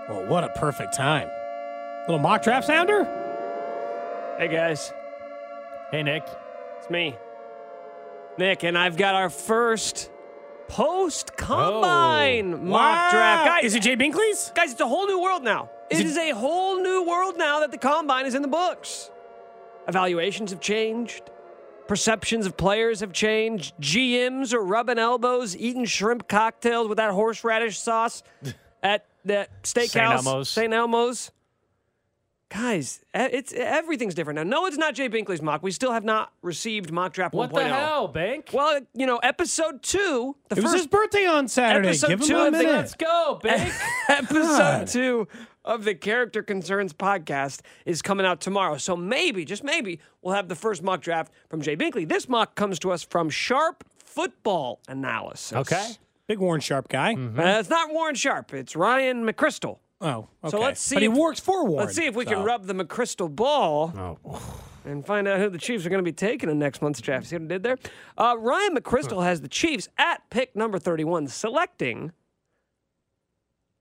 Well, what a perfect time. Little mock draft sounder? Hey guys, Hey Nick, it's me, Nick, and I've got our first post combine Oh. mock draft. Guys, Is it Jay Binkley's? guys, it's a whole new world now. Is it it- is a whole new world now that the combine is in the books. Evaluations have changed. Perceptions of players have changed. GMs are rubbing elbows, eating shrimp cocktails with that horseradish sauce <laughs> at that steakhouse, Elmo's. St. Elmo's. Guys, it's everything's different now. No, it's not Jay Binkley's mock. We still have not received mock draft what 1.0. the oh. hell, Bank? Well, you know, episode two, the It was first his birthday on Saturday. episode Give him a minute. Let's go, Bank. <laughs> episode God. two of the Character Concerns podcast is coming out tomorrow. So maybe, just maybe, we'll have the first mock draft from Jay Binkley. This mock comes to us from Sharp Football Analysis. okay. Big Warren Sharp guy. Uh, it's not Warren Sharp, it's Ryan McCrystal. Oh, okay. So let's see But he if- works for Warren. Let's see if we so. can rub the McCrystal ball Oh. and find out who the Chiefs are going to be taking in next month's draft. See what I did there? Uh, Ryan McCrystal has the Chiefs at pick number 31, selecting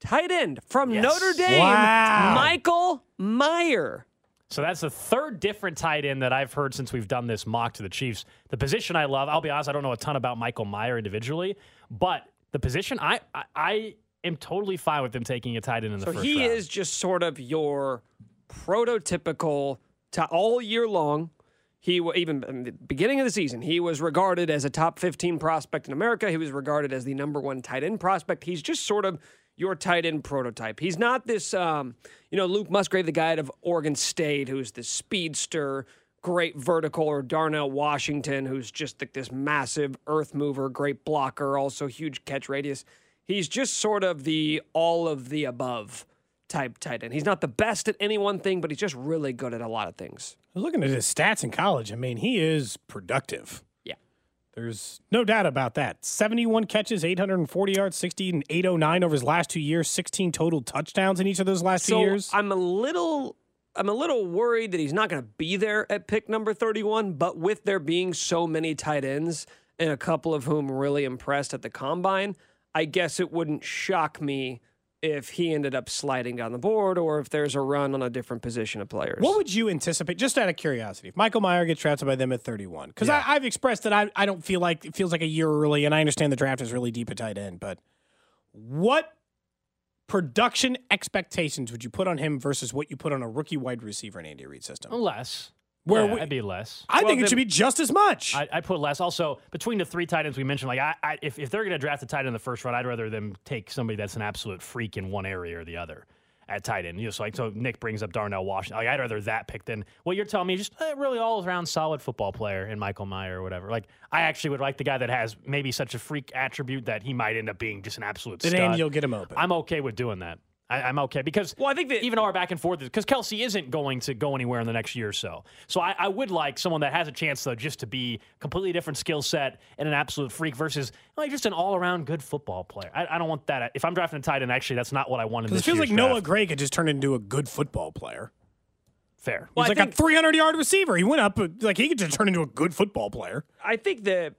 tight end from Yes. Notre Dame, Wow. Michael Mayer. So that's the third different tight end that I've heard since we've done this mock to the Chiefs. The position I love, I'll be honest, I don't know a ton about Michael Mayer individually, but the position I I, I am totally fine with them taking a tight end in the So first he round. is just sort of your prototypical ti- all year long. He wa- even in the beginning of the season, he was regarded as a top 15 prospect in America. He was regarded as the number one tight end prospect. He's just sort of your tight end prototype. He's not this, um, you know, Luke Musgrave, the guy out of Oregon State, who's this speedster, great vertical, or Darnell Washington, who's just like this massive earth mover, great blocker, also huge catch radius. He's just sort of the all of the above type tight end. He's not the best at any one thing, but he's just really good at a lot of things. I was looking at his stats in college. I mean, he is productive. There's no doubt about that. 71 catches, 840 yards, 60 and 809 over his last two years, 16 total touchdowns in each of those last So two years. I'm a little I'm a little worried that he's not going to be there at pick number 31, but with there being so many tight ends and a couple of whom really impressed at the combine, I guess it wouldn't shock me if he ended up sliding down the board or if there's a run on a different position of players. What would you anticipate, just out of curiosity, if Michael Mayer gets drafted by them at 31? Because I've expressed that I, I don't feel like it feels like a year early, and I understand the draft is really deep at tight end, but what production expectations would you put on him versus what you put on a rookie wide receiver in Andy Reid's system? less. Where yeah, we- I'd be less. I Well, think it then- should be just as much. I, I put less. Also, between the three tight ends we mentioned, like I, I if, if they're going to draft a tight end in the first round, I'd rather them take somebody that's an absolute freak in one area or the other at tight end. You know, so like so Nick brings up Darnell Washington. Like I'd rather that pick than what you're telling me. Just uh, really all around solid football player in Michael Mayer or whatever. Like I actually would like the guy that has maybe such a freak attribute that he might end up being just an absolute then stud. Will get him open. I'm okay with doing that. I, I'm okay because Well, I think that- even our back and forth is because Kelce isn't going to go anywhere in the next year or so. So I, I would like someone that has a chance though just to be completely different skill set and an absolute freak versus like just an all around good football player. I, I don't want that. If I'm drafting a tight end, actually, that's not what I want in Because it feels like year's Noah. Gray could just turn into a good football player. Fair. Well, He's I like think- a 300 yard receiver. He went up, like he could just turn into a good football player. I think the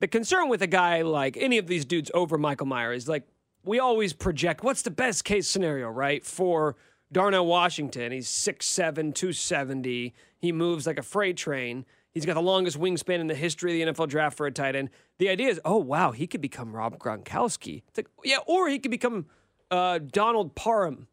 the concern with a guy like any of these dudes over Michael Mayer is like we always project what's the best case scenario, right? For Darnell Washington, he's 6'7, 270. He moves like a freight train. He's got the longest wingspan in the history of the NFL draft for a tight end. The idea is, oh wow, he could become Rob Gronkowski. It's like, yeah, or he could become uh, Donald Parham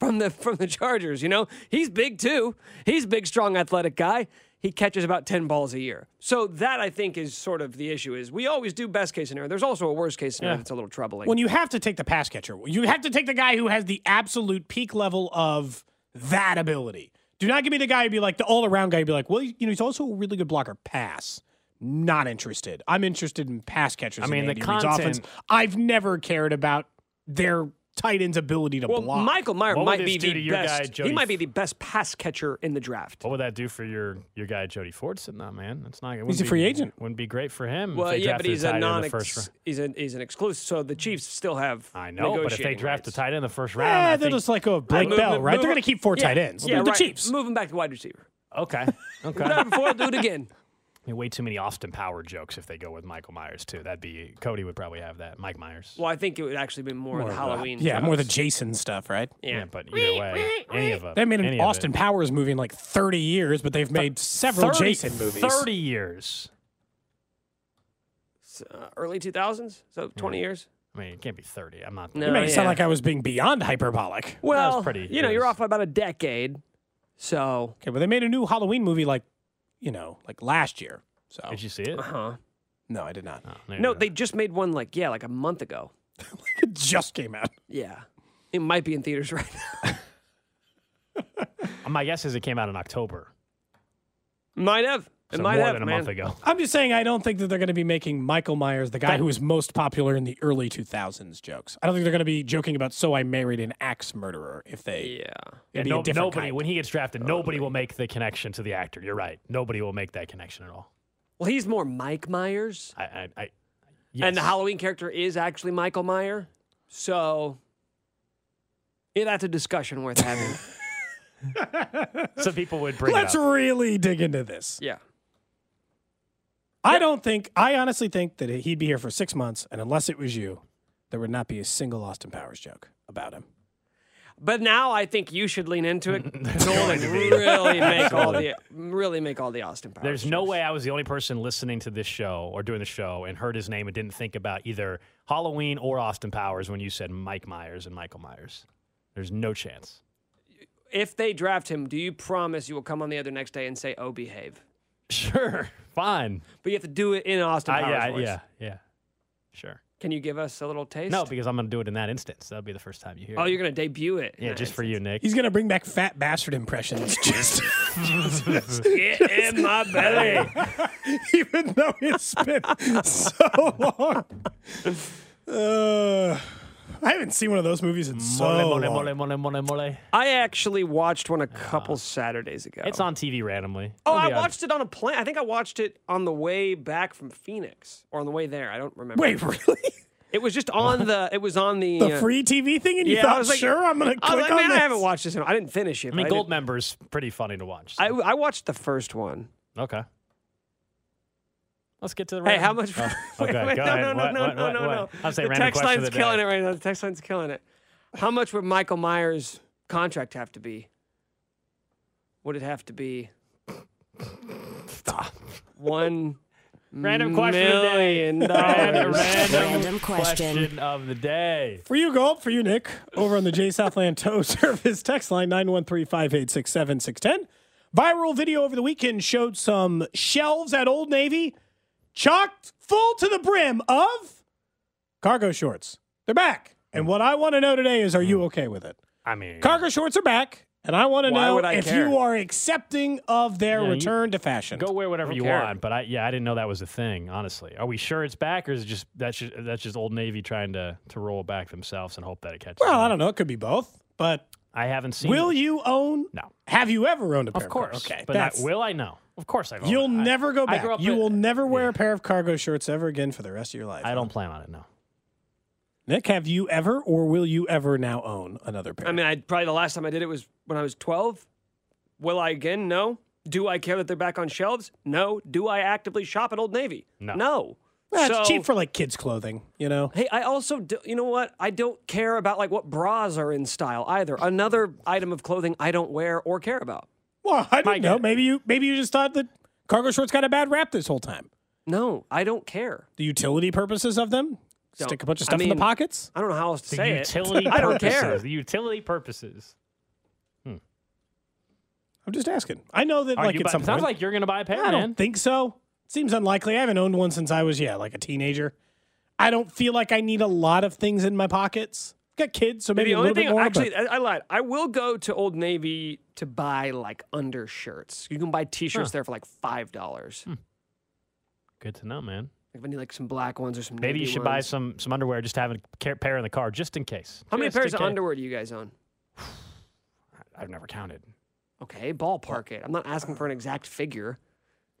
from the from the Chargers. You know, he's big too. He's a big, strong, athletic guy. He catches about ten balls a year. So that I think is sort of the issue. Is we always do best case scenario. There's also a worst case scenario Yeah. that's a little troubling. when you have to take the pass catcher, you have to take the guy who has the absolute peak level of that ability. Do not give me the guy who'd be like the all around guy who'd be like, well, you know, he's also a really good blocker. Pass. Not interested. I'm interested in pass catchers. I mean, in the content- offense. I've never cared about their tight end's ability to well, block. Michael Mayer What might be the your guy, best. he might be the best pass catcher in the draft. What would that do for your your guy Jody Fortson sitting there, man? That's not. It He's wouldn't a be- free agent. Wouldn't be great for him. Well, if they yeah, but he's tight a non the first round. he's an he's an exclusive. So the Chiefs still have. I know, but if they negotiating draft rights. a tight end in the first round, I they'll think, just like go with Blake Move- Bell, move- right? move- They're going to keep four yeah, tight ends. Yeah, the right. Chiefs. Move him back to wide receiver. okay, <laughs> okay. it before, do it again. Yeah, way too many Austin Power jokes if they go with Michael Myers too. That'd be Cody would probably have that. Mike Myers. Well, I think it would actually be more, More of the of the- Halloween. Yeah, more the. Jason stuff, right? yeah, but either way, any of them. They made an of it. Austin Powers movie in like 30 years, but they've made several 30 Jason movies. Thirty years. uh, early 2000s, so 20 years. I mean, it can't be thirty. I'm not. No. You make it sound like I was being beyond hyperbolic. Well, pretty- you know, it you're off by about a decade. So, Okay, but they made a new Halloween movie like, you know, like last year. So Did you see it? Uh huh? no, I did not. Oh, there you No, go. they just made one like yeah, like a month ago. <laughs> It just came out. Yeah, it might be in theaters <laughs> right now. <laughs> My guess is it came out in October. might have. It So might more have, than a man. month ago. I'm just saying I don't think that they're going to be making Michael Myers, the guy who was most popular in the early 2000s, jokes. I don't think they're going to be joking about "So I Married an Axe Murderer" if they. Yeah. Yeah, It'd be a no, different nobody kind. when he gets drafted, nobody will make the connection to the actor. You're right. Nobody will make that connection at all. Well, he's more Mike Myers, I, I, I and the. Halloween character is actually Michael Meyer. So, yeah, that's a discussion worth having. <laughs> Some people would bring up Let's it up. really dig into this. yeah. I don't think. I honestly think that he'd be here for six months, and unless it was you, there would not be a single Austin Powers joke about him. But now I think you should lean into it, <laughs> Joel, and really make all the really make all the Austin Powers. There's no way I was the only person listening to this show or doing the show and heard his name and didn't think about either Halloween or Austin Powers when you said Mike Myers and Michael Myers. There's no chance. If they draft him, do you promise you will come on the other next day and say, "Oh, behave"? Sure, fine. But you have to do it in Austin I, Powers yeah, voice. yeah, yeah. Sure. Can you give us a little taste? No, because I'm going to do it in that instance. That'll be the first time you hear Oh, it. you're gonna debut it. Yeah, just for you, Nick. He's going to bring back fat bastard impressions, <laughs> <laughs> just Get in my belly. <laughs> even though it's been so long. Uh, I haven't seen one of those movies in so Mole, long. mole, mole, mole, mole, mole. I actually watched one a couple Saturdays ago. It's on TV randomly. Oh, I watched it on a plane. I think I watched it on the way back from Phoenix or on the way there. I don't remember. Wait, <laughs> really? It was just on the. It was on the. The uh, free TV thing, and you yeah, I was like- sure, I'm going to I was like, on man, this. I haven't watched this. In, I didn't finish it. I but mean, did- Goldmember's pretty funny to watch. so- I, I watched the first one. okay. Let's get to the. Hey, random- how much? <laughs> Oh, <laughs> wait, okay, wait, go no, ahead. no, no, What, no, what, no, what, no, no. I'll say The random text line's the killing day. it right now. The text line's killing it. How much would Michael Myers' contract have to be? Would it have to be Stop. one <laughs> Random question of the day. million Random. Random question. of the day. For you, Gold. For you, Nick. Over on the J Southland Tow Service text line 913-586-7610. Viral video over the weekend showed some shelves at Old Navy chocked full to the brim of cargo shorts. They're back. And what I want to know today is, are you hmm. okay with it? I mean, Cargo shorts are back, and I want to Why know would I if care? you are accepting of their Yeah, you- return to fashion. go wear whatever you care. want. But I, yeah, I didn't know that was a thing. Honestly, are we sure it's back, or is it just that's just that's just Old Navy trying to to roll it back themselves and hope that it catches? well, on? I don't know. It could be both. But I haven't seen. will you own? No. Have you ever owned a pair Of of car- course. Okay. but that's- not, will I? No. Of course I. will. You'll I- never go back. You in- will never wear a pair of cargo shorts ever again for the rest of your life. I don't plan on it. No. Nick, have you ever or will you ever now own another pair? I mean, I probably the last time I did it was when I was 12. Will I again? No. Do I care that they're back on shelves? No. Do I actively shop at Old Navy? No. No. Well, it's cheap for like kids' clothing, you know? Hey, I also, do, you know what? I don't care about like what bras are in style either. Another item of clothing I don't wear or care about. Well, I don't know. Maybe you maybe you just thought that cargo shorts got a bad rap this whole time. No, I don't care. The utility purposes of them? Don't. Stick a bunch of I stuff in the pockets? I don't know how else to The say utility it. <laughs> I don't care. The utility purposes. Hmm. I'm just asking. I know that Are like at bu- some sounds point. like you're going to buy a pair, I man. don't think so. Seems unlikely. I haven't owned one since I was yeah like a teenager. I don't feel like I need a lot of things in my pockets. Got kids, so maybe the only little thing, more. actually, but I, I lied. I will go to Old Navy to buy like undershirts. You can buy T-shirts there for like five dollars. Hmm. Good to know, man. If I need like some black ones or some. Maybe you should buy some some underwear just to have a pair in the car just in case. How many Just in pairs of case. underwear do you guys own? <sighs> I've never counted. Okay, ballpark it. I'm not asking for an exact figure.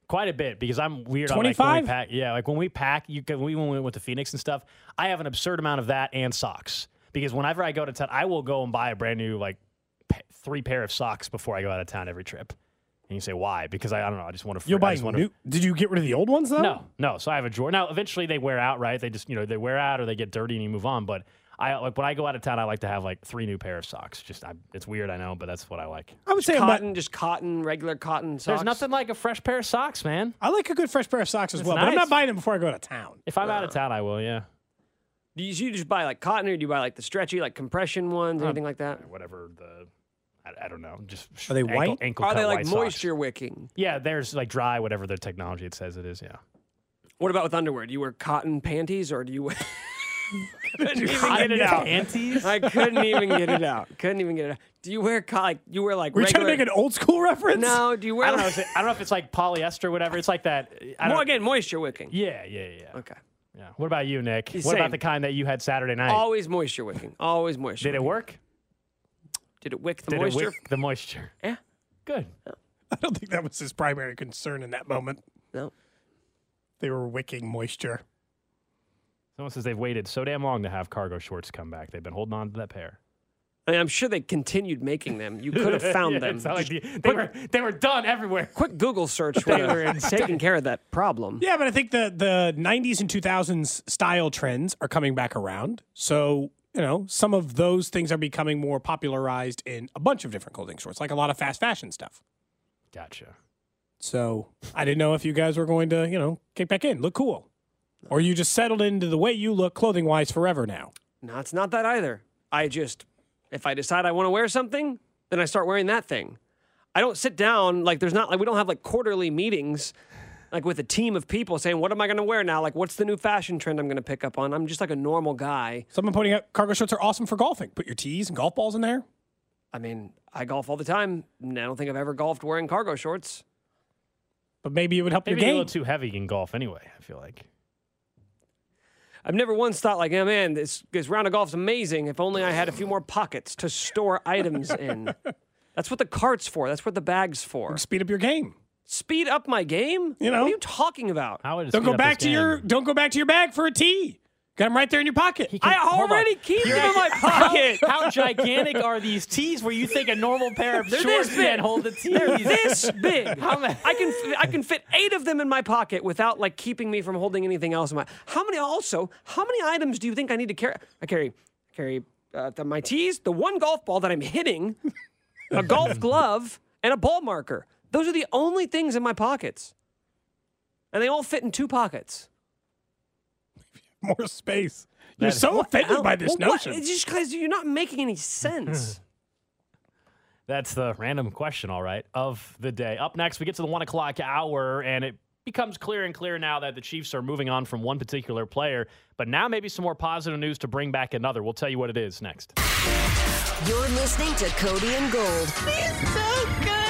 Quite a bit because I'm weird. on, like, when we 25? Yeah, like when we pack, you can, we when we went to Phoenix and stuff. I have an absurd amount of that and socks because whenever I go to town, I will go and buy a brand new like pa- three pair of socks before I go out of town every trip. And you say why? Because I, I don't know. I just want to. you'll I buy just wanna, new. Did you get rid of the old ones though? No, no. So I have a drawer. Now, eventually they wear out, right? They just, you know, they wear out or they get dirty and you move on. But I like when I go out of town, I like to have like three new pair of socks. Just, I, it's weird, I know, but that's what I like. I would say I'm Cotton, not, just cotton, regular cotton socks. There's nothing like a fresh pair of socks, man. I like a good fresh pair of socks as It's well, but I'm not buying them before I go out of town. If I'm out of town, I will. Yeah, Do you, you just buy like cotton, or do you buy like the stretchy, like compression ones, or anything like that? whatever the, I, I don't know. Just Are they ankle, white? Ankle Are they like white socks. moisture wicking? Yeah, there's like dry, whatever the technology it says it is. Yeah. What about with underwear? Do you wear cotton panties or do you wear? <laughs> couldn't even get it out. panties? I couldn't even get it out. Couldn't even get it out. Do you wear co- like you wear like Were you trying to make an old school reference? no. Do you wear? I don't know. like- If it, I don't know if it's like polyester, or whatever. It's like that. I don't, More again, moisture wicking. Yeah, yeah, yeah. Okay. Yeah. What about you, Nick? What about the kind that you had Saturday night? Always moisture wicking. Always moisture. Did it work? Did it wick the Did moisture? it wick the moisture? Yeah. Good. I don't think that was his primary concern in that moment. No. They were wicking moisture. Someone says they've waited so damn long to have cargo shorts come back. They've been holding on to that pair. I mean, I'm sure they continued making them. You could have <laughs> found Yeah, them. like the- they, were, they were done everywhere. <laughs> quick Google search <laughs> would were have taken care of that problem. Yeah, but I think the the 90s and 2000s style trends are coming back around. So, you know, some of those things are becoming more popularized in a bunch of different clothing stores, like a lot of fast fashion stuff. Gotcha. So, I didn't know if you guys were going to, you know, kick back in, look cool. Or you just settled into the way you look clothing wise forever now. No, it's not that either. I just, if I decide I want to wear something, then I start wearing that thing. I don't sit down like there's not like we don't have like quarterly meetings like with a team of people saying what am I going to wear now? Like what's the new fashion trend I'm going to pick up on? I'm just like a normal guy. Someone pointing out cargo shorts are awesome for golfing. Put your tees and golf balls in there. I mean, I golf all the time. and I don't think I've ever golfed wearing cargo shorts. But maybe it would help Maybe your a little too heavy in golf anyway, I feel like. I've never once thought like, oh man, this this round of golf's amazing. If only I had a few more pockets to store items in. <laughs> That's what the cart's for. That's what the bag's for. Speed up your game. Speed up my game? You know. What are you talking about? How would it Don't speed go up back this to your don't go back to your bag for a tee. Got them right there in your pocket. I Hold on. already keep them in my pocket. how gigantic are these tees where you think a normal pair of They're shorts can hold the tee? They're this big. How many- I can I can fit eight of them in my pocket without like keeping me from holding anything else in my. How many also? How many items do you think I need to carry? I carry I carry uh, the, my tees, the one golf ball that I'm hitting, a golf glove, and a ball marker. Those are the only things in my pockets, and they all fit in two pockets. <laughs> More space. You're That- so offended How- by this well, what? notion. It's just because you're not making any sense. <laughs> That's the random question, all right, of the day. Up next, we get to the one o'clock hour, and it becomes clear and clear now that the Chiefs are moving on from one particular player, but now maybe some more positive news to bring back another. We'll tell you what it is next. You're listening to Cody and Gold. It's so good.